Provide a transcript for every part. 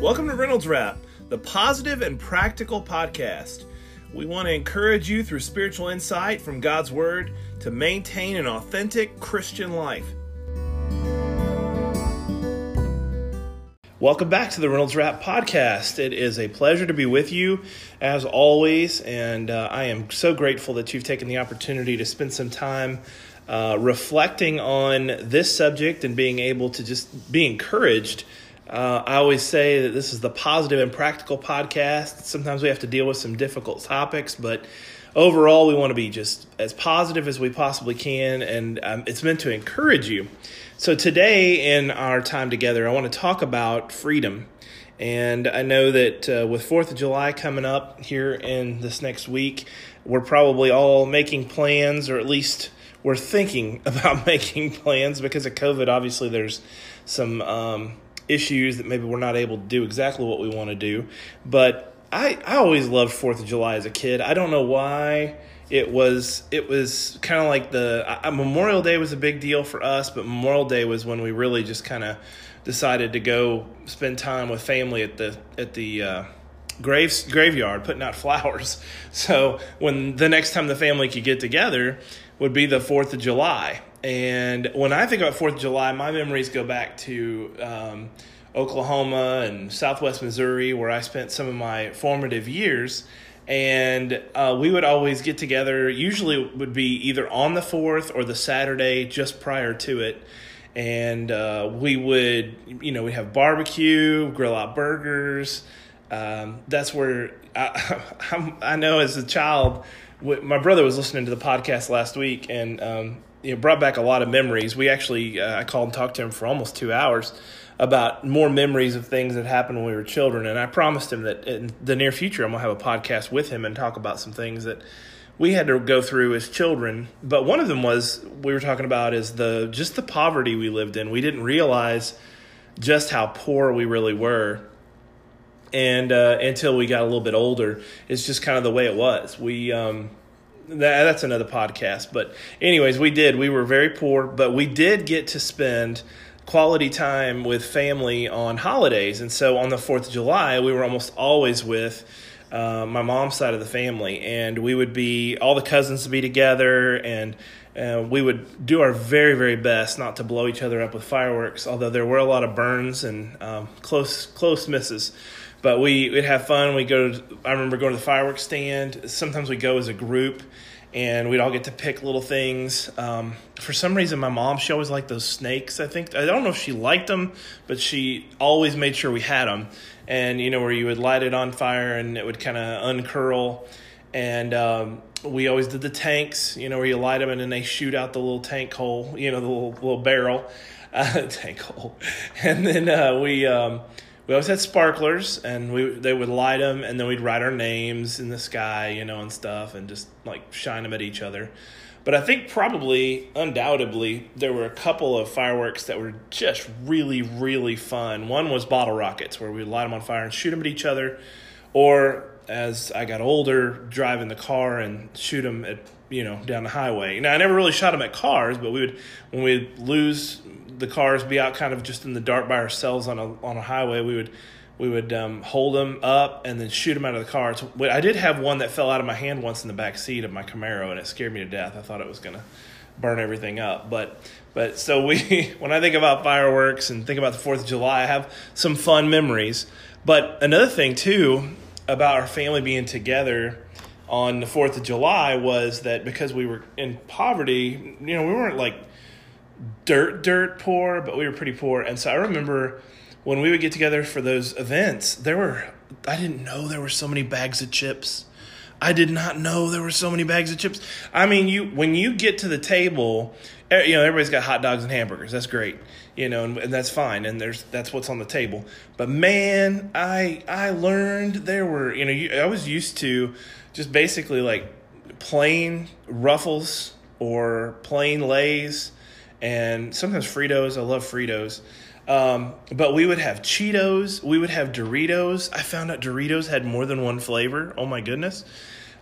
Welcome to Reynolds Wrap, the positive and practical podcast. We want to encourage you through spiritual insight from God's Word to maintain an authentic Christian life. Welcome back to the Reynolds Wrap podcast. It is a pleasure to be with you as always, and uh, I am so grateful that you've taken the opportunity to spend some time uh, reflecting on this subject and being able to just be encouraged uh, I always say that this is the positive and practical podcast. Sometimes we have to deal with some difficult topics, but overall, we want to be just as positive as we possibly can, and um, it's meant to encourage you. So, today in our time together, I want to talk about freedom. And I know that uh, with 4th of July coming up here in this next week, we're probably all making plans, or at least we're thinking about making plans because of COVID. Obviously, there's some. Um, issues that maybe we're not able to do exactly what we want to do. But I, I always loved Fourth of July as a kid. I don't know why it was it was kind of like the Memorial Day was a big deal for us, but Memorial Day was when we really just kind of decided to go spend time with family at the at the uh, graves graveyard putting out flowers. So when the next time the family could get together would be the Fourth of July, and when I think about Fourth of July, my memories go back to um, Oklahoma and Southwest Missouri, where I spent some of my formative years. And uh, we would always get together. Usually, it would be either on the fourth or the Saturday just prior to it and uh, we would you know we have barbecue grill out burgers um, that's where I, I, know as a child my brother was listening to the podcast last week and um, know, brought back a lot of memories. We actually, uh, I called and talked to him for almost two hours about more memories of things that happened when we were children. And I promised him that in the near future, I'm going to have a podcast with him and talk about some things that we had to go through as children. But one of them was we were talking about is the just the poverty we lived in. We didn't realize just how poor we really were. And uh, until we got a little bit older, it's just kind of the way it was. We, um, that, that's another podcast. But anyways, we did. We were very poor, but we did get to spend quality time with family on holidays. And so on the 4th of July, we were almost always with uh, my mom's side of the family. And we would be, all the cousins would be together and uh, we would do our very, very best not to blow each other up with fireworks, although there were a lot of burns and um, close, close misses. But we would have fun. We go. To, I remember going to the fireworks stand. Sometimes we go as a group, and we'd all get to pick little things. Um, for some reason, my mom she always liked those snakes. I think I don't know if she liked them, but she always made sure we had them. And you know where you would light it on fire and it would kind of uncurl. And um, we always did the tanks. You know where you light them and then they shoot out the little tank hole. You know the little little barrel uh, tank hole. And then uh, we. Um, we always had sparklers and we they would light them and then we'd write our names in the sky you know and stuff and just like shine them at each other. But i think probably undoubtedly there were a couple of fireworks that were just really really fun. One was bottle rockets where we would light them on fire and shoot them at each other. Or as i got older drive in the car and shoot them at you know down the highway. Now i never really shot them at cars but we would when we'd lose the cars be out kind of just in the dark by ourselves on a on a highway, we would we would um, hold them up and then shoot them out of the car. So, I did have one that fell out of my hand once in the back seat of my Camaro, and it scared me to death. I thought it was gonna burn everything up. But but so we when I think about fireworks and think about the Fourth of July, I have some fun memories. But another thing too about our family being together on the Fourth of July was that because we were in poverty, you know, we weren't like dirt dirt poor, but we were pretty poor. And so I remember when we would get together for those events, there were I didn't know there were so many bags of chips. I did not know there were so many bags of chips. I mean, you when you get to the table, you know everybody's got hot dogs and hamburgers. That's great, you know, and, and that's fine. And there's that's what's on the table. But man, I I learned there were you know you, I was used to just basically like plain Ruffles or plain Lay's and sometimes Fritos. I love Fritos. Um, but we would have Cheetos, we would have Doritos. I found out Doritos had more than one flavor. Oh my goodness.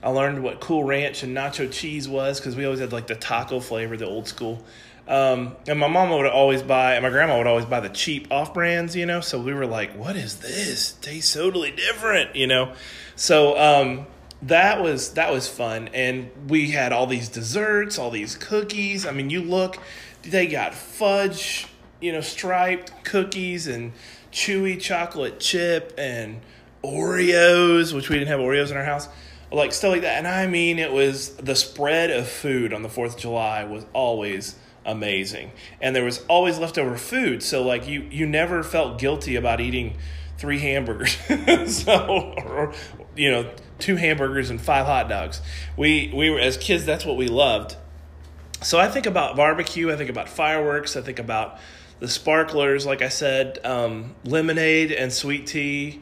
I learned what Cool Ranch and nacho cheese was because we always had like the taco flavor, the old school. Um, and my mom would always buy, and my grandma would always buy the cheap off brands, you know. So we were like, "What is this? It tastes totally different," you know. So um, that was that was fun, and we had all these desserts, all these cookies. I mean, you look, they got fudge, you know, striped cookies and chewy chocolate chip and Oreos, which we didn't have Oreos in our house like stuff like that. And I mean, it was the spread of food on the Fourth of July was always amazing, and there was always leftover food. So like you you never felt guilty about eating three hamburgers, so or, you know two hamburgers and five hot dogs. We we were as kids that's what we loved. So I think about barbecue. I think about fireworks. I think about the sparklers. Like I said, um, lemonade and sweet tea.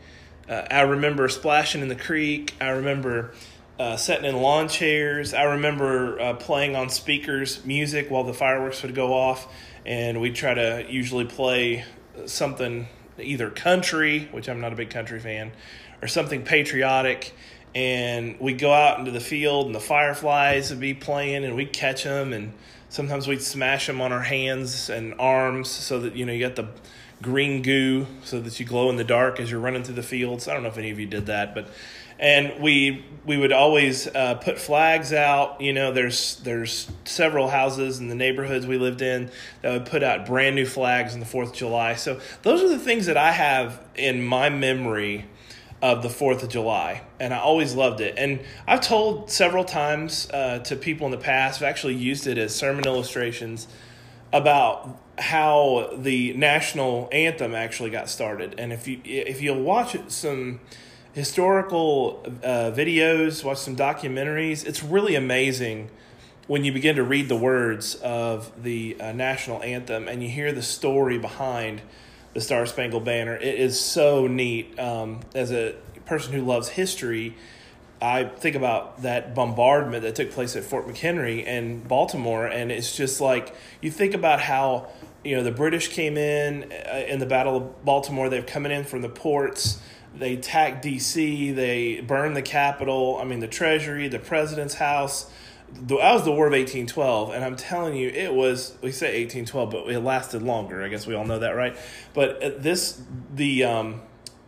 Uh, I remember splashing in the creek. I remember uh, sitting in lawn chairs. I remember uh, playing on speakers music while the fireworks would go off, and we'd try to usually play something either country, which I'm not a big country fan, or something patriotic. And we'd go out into the field, and the fireflies would be playing, and we'd catch them, and sometimes we'd smash them on our hands and arms so that you know you got the green goo so that you glow in the dark as you're running through the fields. I don't know if any of you did that, but and we we would always uh, put flags out. You know, there's there's several houses in the neighborhoods we lived in that would put out brand new flags on the Fourth of July. So those are the things that I have in my memory of the Fourth of July, and I always loved it. And I've told several times uh, to people in the past. I've actually used it as sermon illustrations about how the national anthem actually got started. And if you if you'll watch some historical uh, videos, watch some documentaries. It's really amazing when you begin to read the words of the uh, national anthem and you hear the story behind the Star Spangled Banner. It is so neat. Um, as a person who loves history, I think about that bombardment that took place at Fort McHenry and Baltimore, and it's just like you think about how you know the British came in uh, in the Battle of Baltimore. They've coming in from the ports they attacked D.C. They burned the Capitol. I mean, the Treasury, the President's house. That was the War of 1812, and I'm telling you, it was. We say 1812, but it lasted longer. I guess we all know that, right? But uh, this, the um,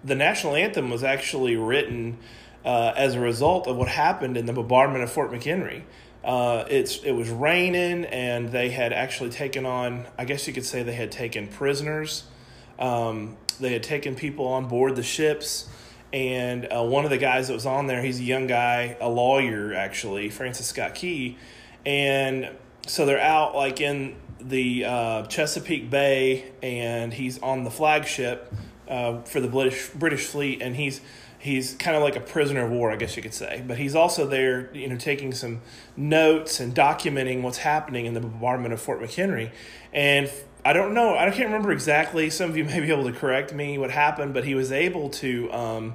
the national anthem was actually written uh, as a result of what happened in the bombardment of Fort McHenry. Uh, it's it was raining, and they had actually taken on. I guess you could say they had taken prisoners. Um, they had taken people on board the ships, and uh, one of the guys that was on there, he's a young guy, a lawyer actually, Francis Scott Key, and so they're out like in the uh, Chesapeake Bay, and he's on the flagship uh, for the British British fleet, and he's he's kind of like a prisoner of war, I guess you could say. But he's also there, you know, taking some notes and documenting what's happening in the bombardment of Fort McHenry. And I don't know. I can't remember exactly. Some of you may be able to correct me what happened, but he was able to um,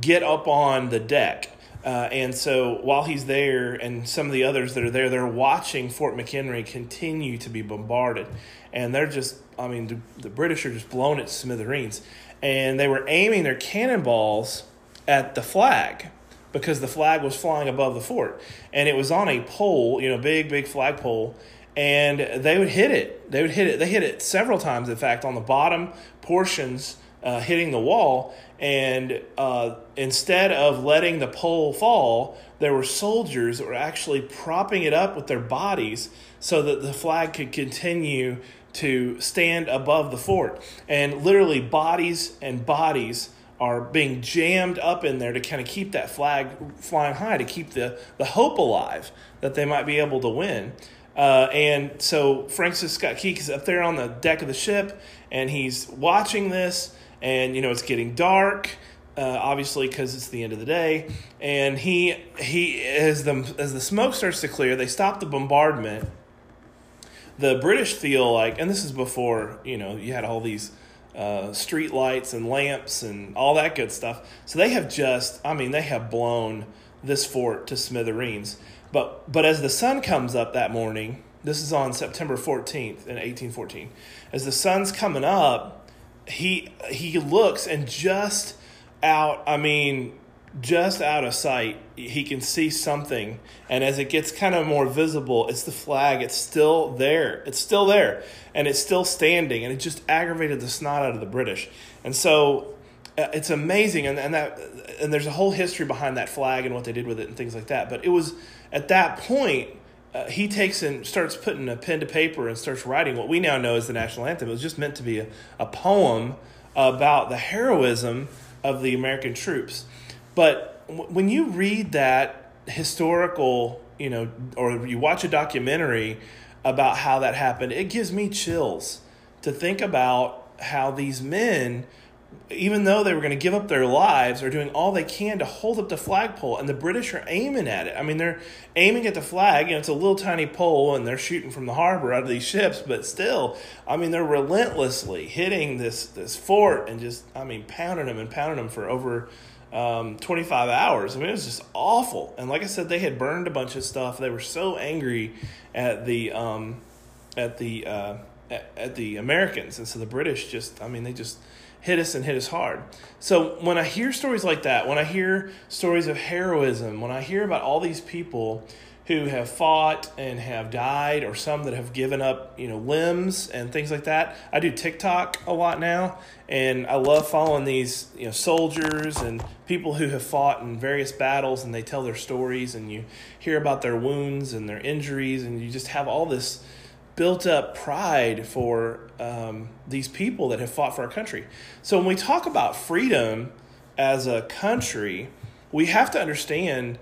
get up on the deck. Uh, and so while he's there, and some of the others that are there, they're watching Fort McHenry continue to be bombarded. And they're just, I mean, the, the British are just blown to smithereens. And they were aiming their cannonballs at the flag because the flag was flying above the fort. And it was on a pole, you know, big, big flagpole and they would hit it. They would hit it. They hit it several times, in fact, on the bottom portions, uh, hitting the wall. And uh, instead of letting the pole fall, there were soldiers that were actually propping it up with their bodies so that the flag could continue to stand above the fort. And literally, bodies and bodies are being jammed up in there to kind of keep that flag flying high, to keep the, the hope alive that they might be able to win. Uh, and so Francis Scott Key is up there on the deck of the ship, and he's watching this, and you know it's getting dark, uh, obviously because it's the end of the day. And he he as the as the smoke starts to clear, they stop the bombardment. The British feel like, and this is before you know you had all these uh, street lights and lamps and all that good stuff. So they have just, I mean, they have blown this fort to smithereens. But but as the sun comes up that morning, this is on September 14th in 1814. As the sun's coming up, he he looks and just out, I mean, just out of sight, he can see something. And as it gets kind of more visible, it's the flag. It's still there. It's still there. And it's still standing. And it just aggravated the snot out of the British. And so uh, it's amazing. And, and, that, and there's a whole history behind that flag and what they did with it and things like that. But it was at that point, uh, he takes and starts putting a pen to paper and starts writing what we now know as the national anthem. It was just meant to be a, a poem about the heroism of the American troops. But when you read that historical, you know, or you watch a documentary about how that happened, it gives me chills to think about how these men, even though they were going to give up their lives, are doing all they can to hold up the flagpole, and the British are aiming at it. I mean, they're aiming at the flag, you know, it's a little tiny pole, and they're shooting from the harbor out of these ships, but still, I mean, they're relentlessly hitting this this fort and just, I mean, pounding them and pounding them for over um, 25 hours. I mean, it was just awful. And like I said, they had burned a bunch of stuff. They were so angry at the um, at the uh, at, at the Americans, and so the British just, I mean, they just hit us and hit us hard. So when I hear stories like that, when I hear stories of heroism, when I hear about all these people who have fought and have died or some that have given up you know limbs and things like that i do tiktok a lot now and i love following these you know soldiers and people who have fought in various battles and they tell their stories and you hear about their wounds and their injuries and you just have all this built up pride for um, these people that have fought for our country so when we talk about freedom as a country we have to understand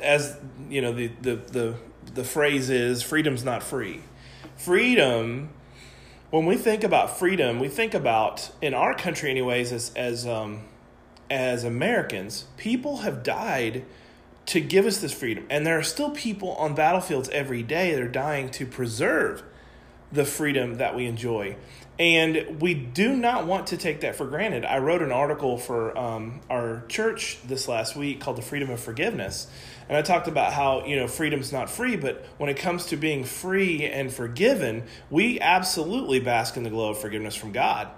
as you know, the, the, the, the phrase is freedom's not free. Freedom, when we think about freedom, we think about, in our country, anyways, as, as, um, as Americans, people have died to give us this freedom. And there are still people on battlefields every day that are dying to preserve the freedom that we enjoy. And we do not want to take that for granted. I wrote an article for um, our church this last week called The Freedom of Forgiveness. And I talked about how, you know, freedom's not free, but when it comes to being free and forgiven, we absolutely bask in the glow of forgiveness from God.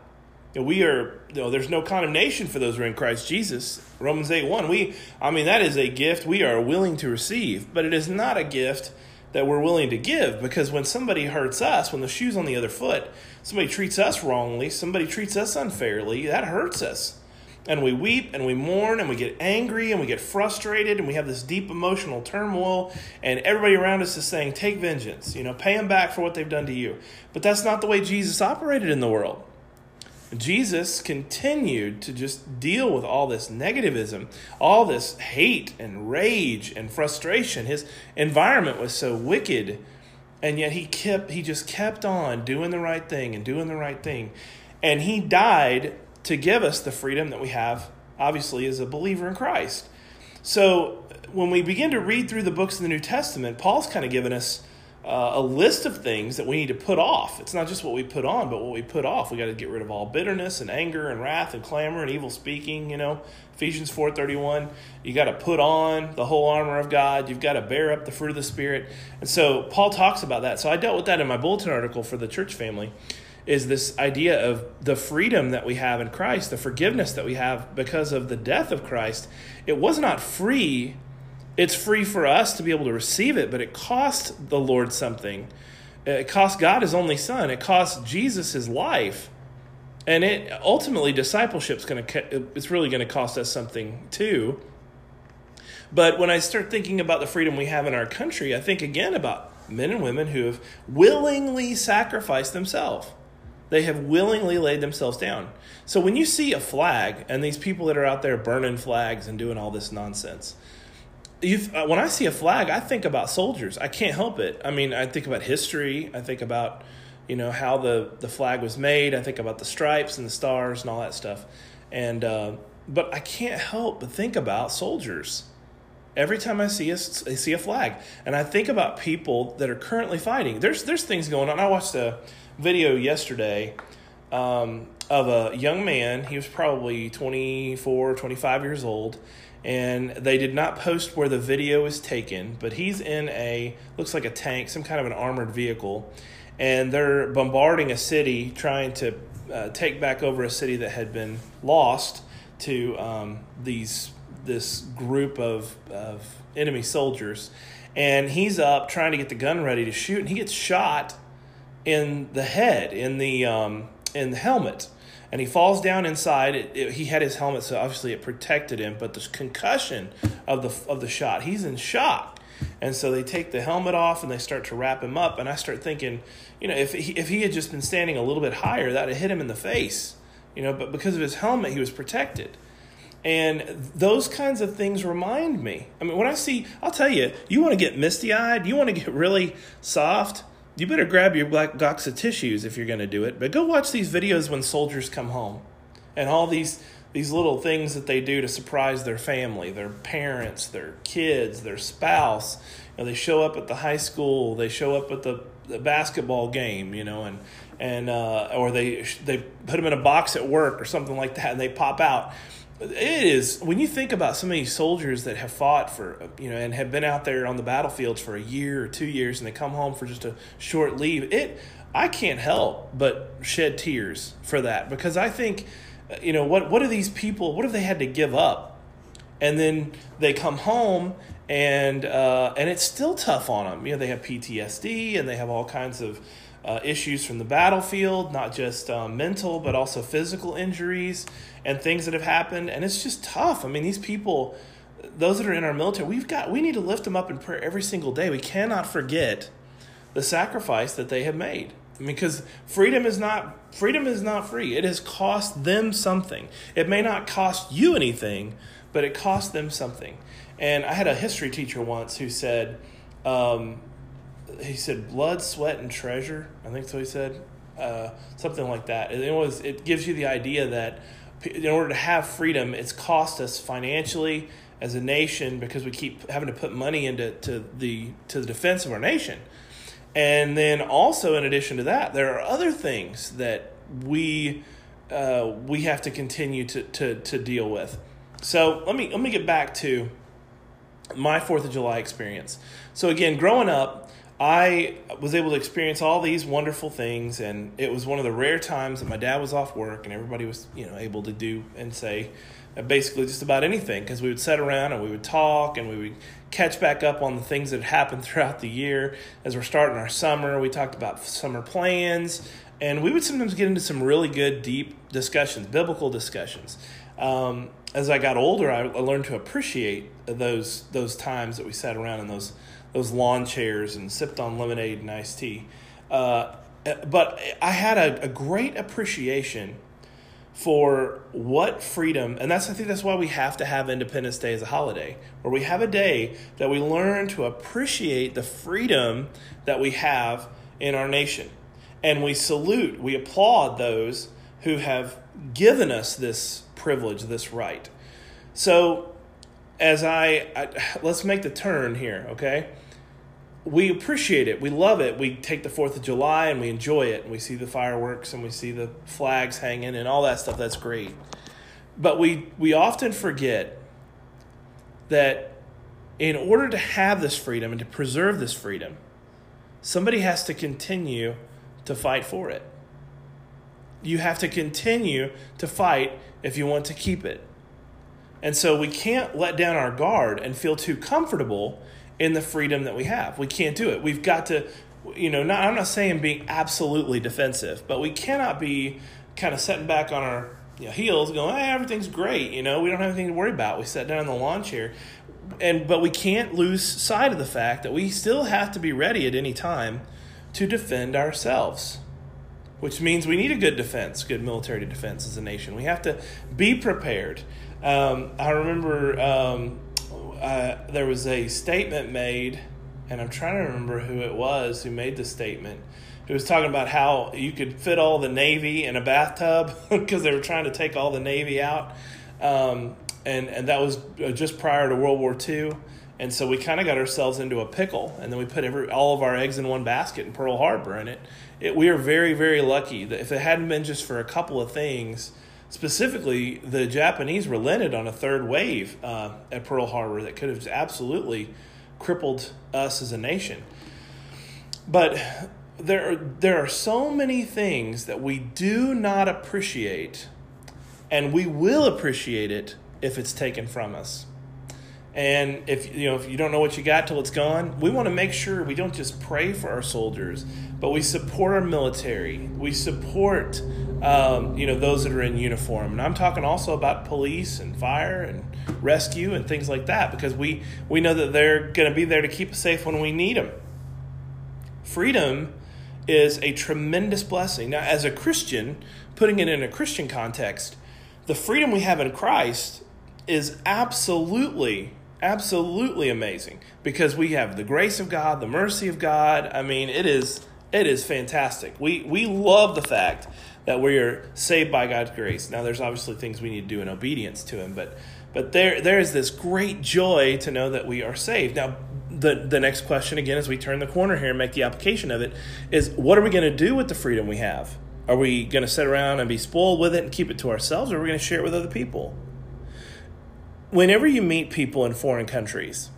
You know, we are, you know, there's no condemnation for those who are in Christ Jesus. Romans 8 1. We, I mean, that is a gift we are willing to receive, but it is not a gift that we're willing to give because when somebody hurts us, when the shoe's on the other foot, somebody treats us wrongly, somebody treats us unfairly, that hurts us. And we weep and we mourn and we get angry and we get frustrated and we have this deep emotional turmoil and everybody around us is saying take vengeance you know pay them back for what they've done to you. But that's not the way jesus operated in the world jesus continued to just deal with all this negativism all this hate and rage and frustration his environment was so wicked and yet he kept he just kept on doing the right thing and doing the right thing and he died to give us the freedom that we have, obviously, as a believer in Christ. So when we begin to read through the books of the New Testament, Paul's kind of given us uh, a list of things that we need to put off. It's not just what we put on, but what we put off. We got to get rid of all bitterness and anger and wrath and clamor and evil speaking. You know, Ephesians four thirty one. You got to put on the whole armor of God. You've got to bear up the fruit of the Spirit. And so Paul talks about that. So I dealt with that in my bulletin article for the church family is this idea of the freedom that we have in Christ, the forgiveness that we have because of the death of Christ. It was not free. It's free for us to be able to receive it, but it cost the Lord something. It cost God his only son. It cost Jesus his life. And it ultimately discipleship's going to it's really going to cost us something too. But when I start thinking about the freedom we have in our country, I think again about men and women who have willingly sacrificed themselves they have willingly laid themselves down. So when you see a flag and these people that are out there burning flags and doing all this nonsense, uh, when I see a flag, I think about soldiers. I can't help it. I mean, I think about history. I think about, you know, how the, the flag was made. I think about the stripes and the stars and all that stuff. And, uh, but I can't help but think about soldiers every time I see a, I see a flag, and I think about people that are currently fighting. There's there's things going on. I watched a video yesterday um, of a young man. He was probably 24, 25 years old. And they did not post where the video is taken, but he's in a, looks like a tank, some kind of an armored vehicle. And they're bombarding a city, trying to uh, take back over a city that had been lost to um, these this group of of enemy soldiers, and he's up trying to get the gun ready to shoot, and he gets shot in the head, in the um, in the helmet, and he falls down inside. It, it, he had his helmet, so obviously it protected him. But the concussion of the of the shot, he's in shock, and so they take the helmet off and they start to wrap him up. And I start thinking, you know, if he, if he had just been standing a little bit higher, that would have hit him in the face, you know. But because of his helmet, he was protected. And those kinds of things remind me. I mean, when I see, I'll tell you, you want to get misty eyed, you want to get really soft, you better grab your black box of tissues if you're going to do it. But go watch these videos when soldiers come home and all these these little things that they do to surprise their family, their parents, their kids, their spouse. You know, they show up at the high school, they show up at the, the basketball game, you know, and and uh, or they they put them in a box at work or something like that, and they pop out it is when you think about so many soldiers that have fought for you know and have been out there on the battlefields for a year or two years and they come home for just a short leave it i can't help but shed tears for that because i think you know what what are these people what have they had to give up? And then they come home and uh, and it's still tough on them you know they have ptsd and they have all kinds of uh, issues from the battlefield, not just um, mental, but also physical injuries and things that have happened. And it's just tough. I mean, these people, those that are in our military, we've got, we need to lift them up in prayer every single day. We cannot forget the sacrifice that they have made. Because freedom is not freedom is not free. It has cost them something. It may not cost you anything, but it cost them something. And I had a history teacher once who said, um, he said blood, sweat, and treasure. I think so. He said uh, something like that. It was. It gives you the idea that in order to have freedom, it's cost us financially as a nation because we keep having to put money into to the to the defense of our nation. And then also, in addition to that, there are other things that we uh, we have to continue to, to to deal with. So let me let me get back to my Fourth of July experience. So again, growing up, I was able to experience all these wonderful things, and it was one of the rare times that my dad was off work and everybody was, you know, able to do and say basically just about anything because we would sit around and we would talk and we would catch back up on the things that happened throughout the year as we're starting our summer. We talked about summer plans, and we would sometimes get into some really good, deep discussions, biblical discussions. Um, as I got older, I learned to appreciate those those times that we sat around and those those lawn chairs and sipped on lemonade and iced tea. Uh, but I had a, a, great appreciation for what freedom, and that's I think that's why we have to have Independence Day as a holiday, where we have a day that we learn to appreciate the freedom that we have in our nation, and we salute, we applaud those who have given us this privilege, this right. So, as I, I let's make the turn here, okay? We appreciate it. We love it. We take the 4th of July and we enjoy it. And we see the fireworks and we see the flags hanging and all that stuff. That's great. But we, we often forget that in order to have this freedom and to preserve this freedom, somebody has to continue to fight for it. You have to continue to fight if you want to keep it. And so we can't let down our guard and feel too comfortable in the freedom that we have. We can't do it. We've got to, you know, not, I'm not saying being absolutely defensive, but we cannot be kind of setting back on our you know, heels going, hey, everything's great. You know, we don't have anything to worry about. We sat down in the lawn chair. And, but we can't lose sight of the fact that we still have to be ready at any time to defend ourselves which means we need a good defense, good military defense as a nation. We have to be prepared. Um, I remember um, uh, there was a statement made, and I'm trying to remember who it was who made the statement. It was talking about how you could fit all the Navy in a bathtub because they were trying to take all the Navy out. Um, and, and that was uh, just prior to World War II. And so we kind of got ourselves into a pickle, and then we put every, all of our eggs in one basket in Pearl Harbor. And it, it, we are very, very lucky that if it hadn't been just for a couple of things, specifically, the Japanese relented on a third wave uh, at Pearl Harbor that could have absolutely crippled us as a nation. But there are, there are so many things that we do not appreciate, and we will appreciate it if it's taken from us. And if you know if you don't know what you got till it's gone, we want to make sure we don't just pray for our soldiers, but we support our military. We support um, you know those that are in uniform, and I'm talking also about police and fire and rescue and things like that because we we know that they're going to be there to keep us safe when we need them. Freedom is a tremendous blessing. Now, as a Christian, putting it in a Christian context, the freedom we have in Christ is absolutely absolutely amazing because we have the grace of God, the mercy of God. I mean, it is it is fantastic. We we love the fact that we are saved by God's grace. Now, there's obviously things we need to do in obedience to Him, but but there there is this great joy to know that we are saved. Now, the the next question again, as we turn the corner here and make the application of it, is what are we going to do with the freedom we have? Are we going to sit around and be spoiled with it and keep it to ourselves, or are we going to share it with other people? Whenever you meet people in foreign countries,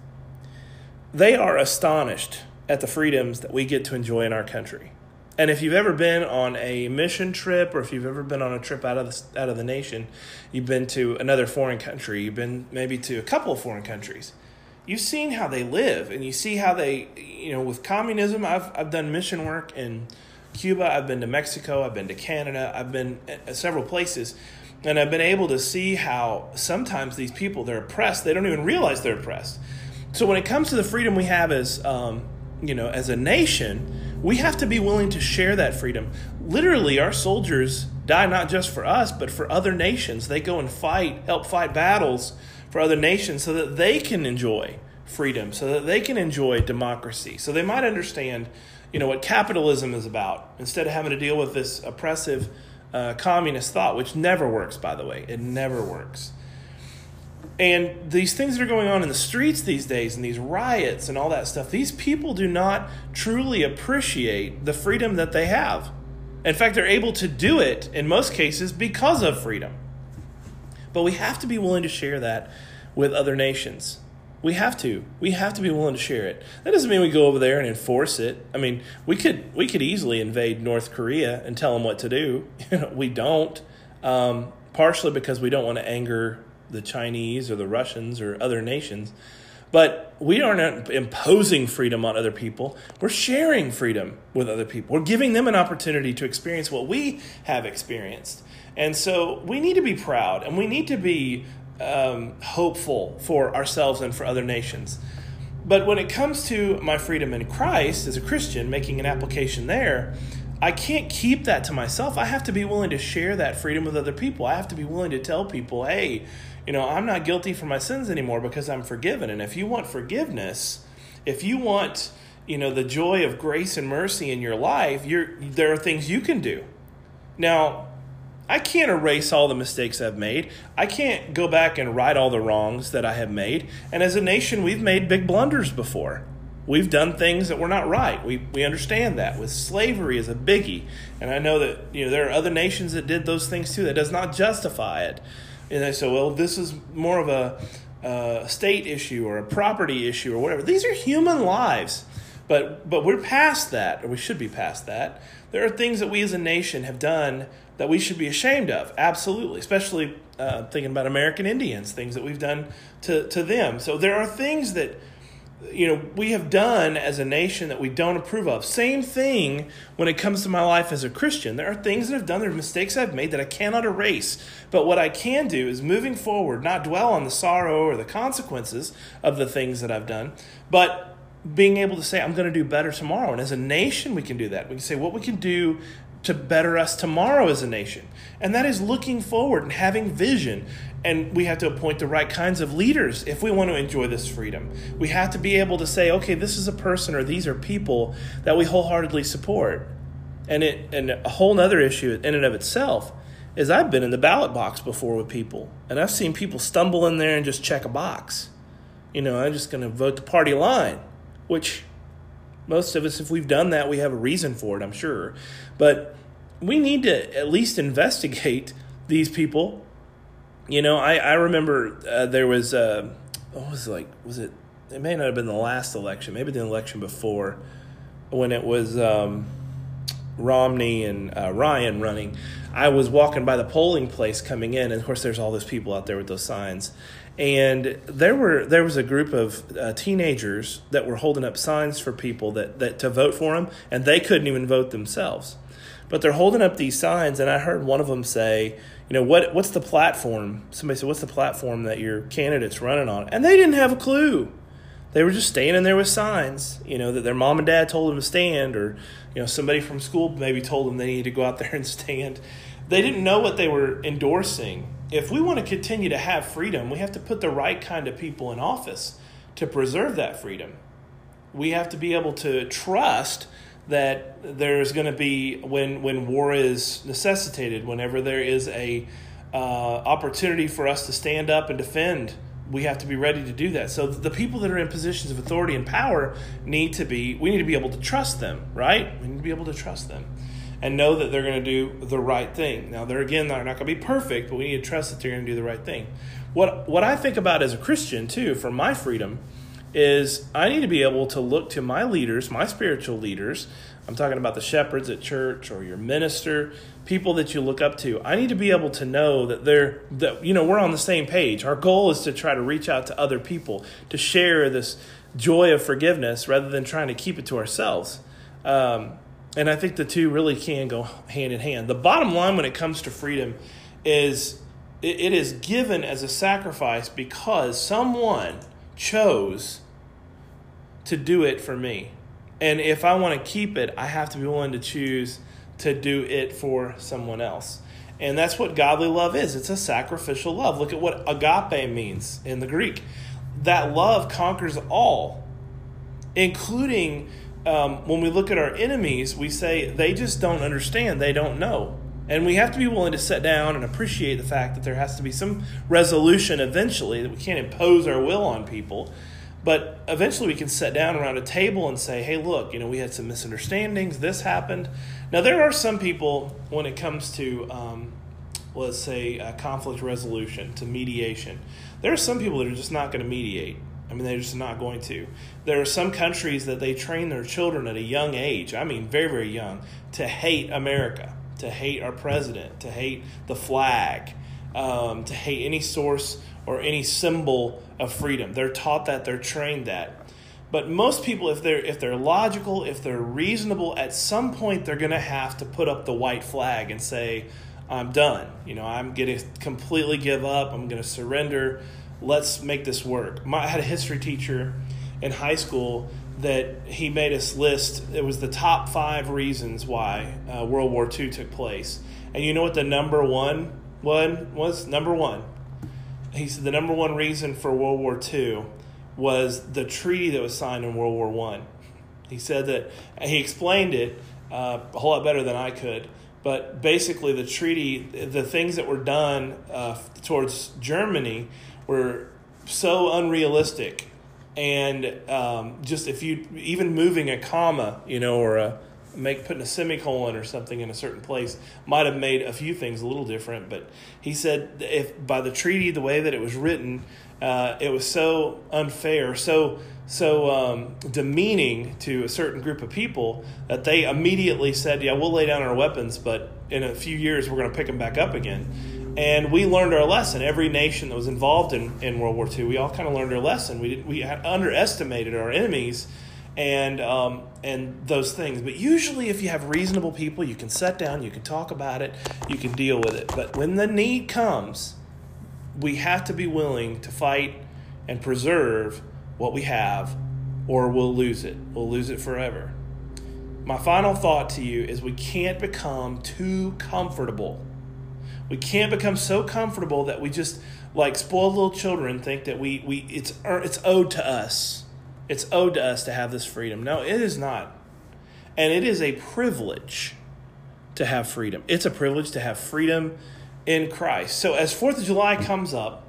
they are astonished at the freedoms that we get to enjoy in our country. And if you've ever been on a mission trip, or if you've ever been on a trip out of the, out of the nation, you've been to another foreign country, you've been maybe to a couple of foreign countries, you've seen how they live, and you see how they, you know, with communism. I've I've done mission work in Cuba, I've been to Mexico, I've been to Canada, I've been at several places, and I've been able to see how sometimes these people they're oppressed, they don't even realize they're oppressed. So when it comes to the freedom we have as um, you know as a nation we have to be willing to share that freedom. Literally, our soldiers die not just for us, but for other nations. They go and fight, help fight battles for other nations so that they can enjoy freedom, so that they can enjoy democracy, so they might understand, you know, what capitalism is about instead of having to deal with this oppressive uh, communist thought, which never works, by the way. It never works. And these things that are going on in the streets these days and these riots and all that stuff, these people do not truly appreciate the freedom that they have. In fact, they're able to do it in most cases because of freedom. But we have to be willing to share that with other nations. We have to. We have to be willing to share it. That doesn't mean we go over there and enforce it. I mean, we could we could easily invade North Korea and tell them what to do. we don't. Um, partially because we don't want to anger the Chinese or the Russians or other nations. But we aren't imposing freedom on other people. We're sharing freedom with other people. We're giving them an opportunity to experience what we have experienced. And so we need to be proud and we need to be um, hopeful for ourselves and for other nations. But when it comes to my freedom in Christ as a Christian, making an application there, I can't keep that to myself. I have to be willing to share that freedom with other people. I have to be willing to tell people, hey, you know, I'm not guilty for my sins anymore because I'm forgiven. And if you want forgiveness, if you want, you know, the joy of grace and mercy in your life, you're, there are things you can do. Now, I can't erase all the mistakes I've made. I can't go back and right all the wrongs that I have made. And as a nation, we've made big blunders before. We've done things that were not right. We, we understand that. With slavery is a biggie. And I know that you know there are other nations that did those things too. That does not justify it and they say, well, this is more of a, state issue or a property issue or whatever. These are human lives. But, but we're past that, or we should be past that. There are things that we as a nation have done that we should be ashamed of, absolutely, especially uh, thinking about American Indians, things that we've done to, to them. So there are things that you know we have done as a nation that we don't approve of. Same thing when it comes to my life as a christian. There are things that i've done there are mistakes i've made that i cannot erase. But what i can do is moving forward not dwell on the sorrow or the consequences of the things that i've done but being able to say i'm going to do better tomorrow and as a nation we can do that we can say what we can do to better us tomorrow as a nation. And that is looking forward and having vision and we have to appoint the right kinds of leaders if we want to enjoy this freedom. We have to be able to say, okay, this is a person or these are people that we wholeheartedly support. And it and a whole other issue in and of itself is I've been in the ballot box before with people, and I've seen people stumble in there and just check a box. You know, I'm just going to vote the party line, which most of us, if we've done that, we have a reason for it, I'm sure. But we need to at least investigate these people. You know, I I remember uh, there was uh, what was it like was it it may not have been the last election, maybe the election before, when it was um, Romney and uh, Ryan running, I was walking by the polling place coming in, and of course, there's all those people out there with those signs, and there were there was a group of uh, teenagers that were holding up signs for people that, that to vote for them, and they couldn't even vote themselves, but they're holding up these signs, and I heard one of them say, you know, what what's the platform? Somebody said, what's the platform that your candidate's running on? And they didn't have a clue they were just standing there with signs, you know, that their mom and dad told them to stand, or, you know, somebody from school maybe told them they needed to go out there and stand. They didn't know what they were endorsing. If we want to continue to have freedom, we have to put the right kind of people in office to preserve that freedom. We have to be able to trust that there's going to be when when war is necessitated, whenever there is a uh, opportunity for us to stand up and defend we have to be ready to do that. So the people that are in positions of authority and power need to be we need to be able to trust them, right? We need to be able to trust them and know that they're going to do the right thing. Now they're again they're not going to be perfect, but we need to trust that they're going to do the right thing. What what I think about as a Christian too for my freedom is I need to be able to look to my leaders, my spiritual leaders. I'm talking about the shepherds at church or your minister, people that you look up to. I need to be able to know that they're that you know we're on the same page. Our goal is to try to reach out to other people to share this joy of forgiveness rather than trying to keep it to ourselves. Um, and I think the two really can go hand in hand. The bottom line when it comes to freedom is it is given as a sacrifice because someone chose to do it for me. And if I want to keep it, I have to be willing to choose to do it for someone else. And that's what godly love is it's a sacrificial love. Look at what agape means in the Greek. That love conquers all, including um, when we look at our enemies, we say they just don't understand, they don't know. And we have to be willing to sit down and appreciate the fact that there has to be some resolution eventually, that we can't impose our will on people. But eventually we can sit down around a table and say, hey, look, you know, we had some misunderstandings, this happened. Now, there are some people, when it comes to, um, let's say, uh, conflict resolution, to mediation, there are some people that are just not going to mediate. I mean, they're just not going to. There are some countries that they train their children at a young age, I mean, very, very young, to hate America, to hate our president, to hate the flag, um, to hate any source or any symbol of freedom. They're taught that, they're trained that. But most people, if they're if they're logical, if they're reasonable, at some point they're going to have to put up the white flag and say, "I'm done. You know, I'm going to completely give up. I'm going to surrender. Let's make this work." My, I had a history teacher in high school that he made us list. It was the top five reasons why uh, World War II took place, and you know what the number one one was? Number one he said the number one reason for World War II was the treaty that was signed in World War One. He said that he explained it uh, a whole lot better than I could. But basically, the treaty, the things that were done uh, towards Germany were so unrealistic, and um, just if you even moving a comma, you know, or a make putting a semicolon or something in a certain place might have made a few things a little different. But he said if by the treaty, the way that it was written, uh, it was so unfair, so so um, demeaning to a certain group of people that they immediately said, "Yeah, we'll lay down our weapons, but in a few years we're going to pick them back up again." And we learned our lesson. Every nation that was involved in, in World War II, we all kind of learned our lesson. We did, we underestimated our enemies and um, and those things. But usually, if you have reasonable people, you can sit down, you can talk about it, you can deal with it. But when the need comes, we have to be willing to fight and preserve what we have, or we'll lose it. We'll lose it forever. My final thought to you is we can't become too comfortable. We can't become so comfortable that we just like spoiled little children think that we, we it's er, it's owed to us it's owed to us to have this freedom. No, it is not. And it is a privilege to have freedom. It's a privilege to have freedom in Christ. So as 4th of July comes up,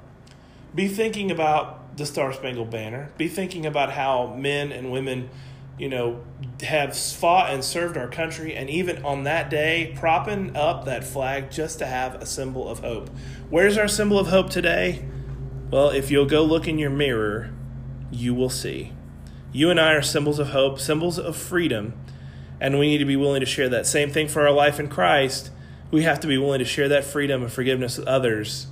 be thinking about the Star Spangled Banner. Be thinking about how men and women, you know, have fought and served our country, and even on that day, propping up that flag just to have a symbol of hope. Where's our symbol of hope today? Well, if you'll go look in your mirror, you will see. You and I are symbols of hope, symbols of freedom, And we need to be willing to share that same thing for our life in Christ. We have to be willing to share that freedom and forgiveness with others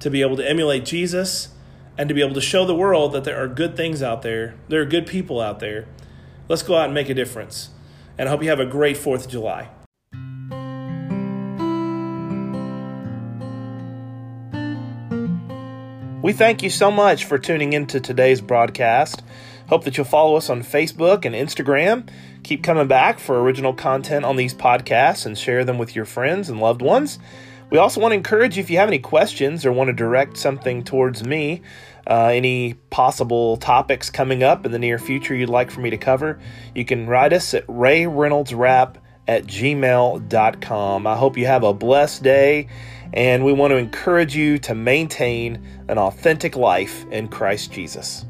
to be able to emulate Jesus and to be able to show the world that there are good things out there. There are good people out there. Let's go out and make a difference. And I hope you have a great 4th of July. We thank you so much for tuning into today's broadcast. Hope that you'll follow us on Facebook and Instagram. Keep coming back for original content on these podcasts and share them with your friends and loved ones. We also want to encourage you if you have any questions or want to direct something towards me, uh, any possible topics coming up in the near future you'd like for me to cover, you can write us at rayreynoldsrap at gmail.com. I hope you have a blessed day and we want to encourage you to maintain an authentic life in Christ Jesus.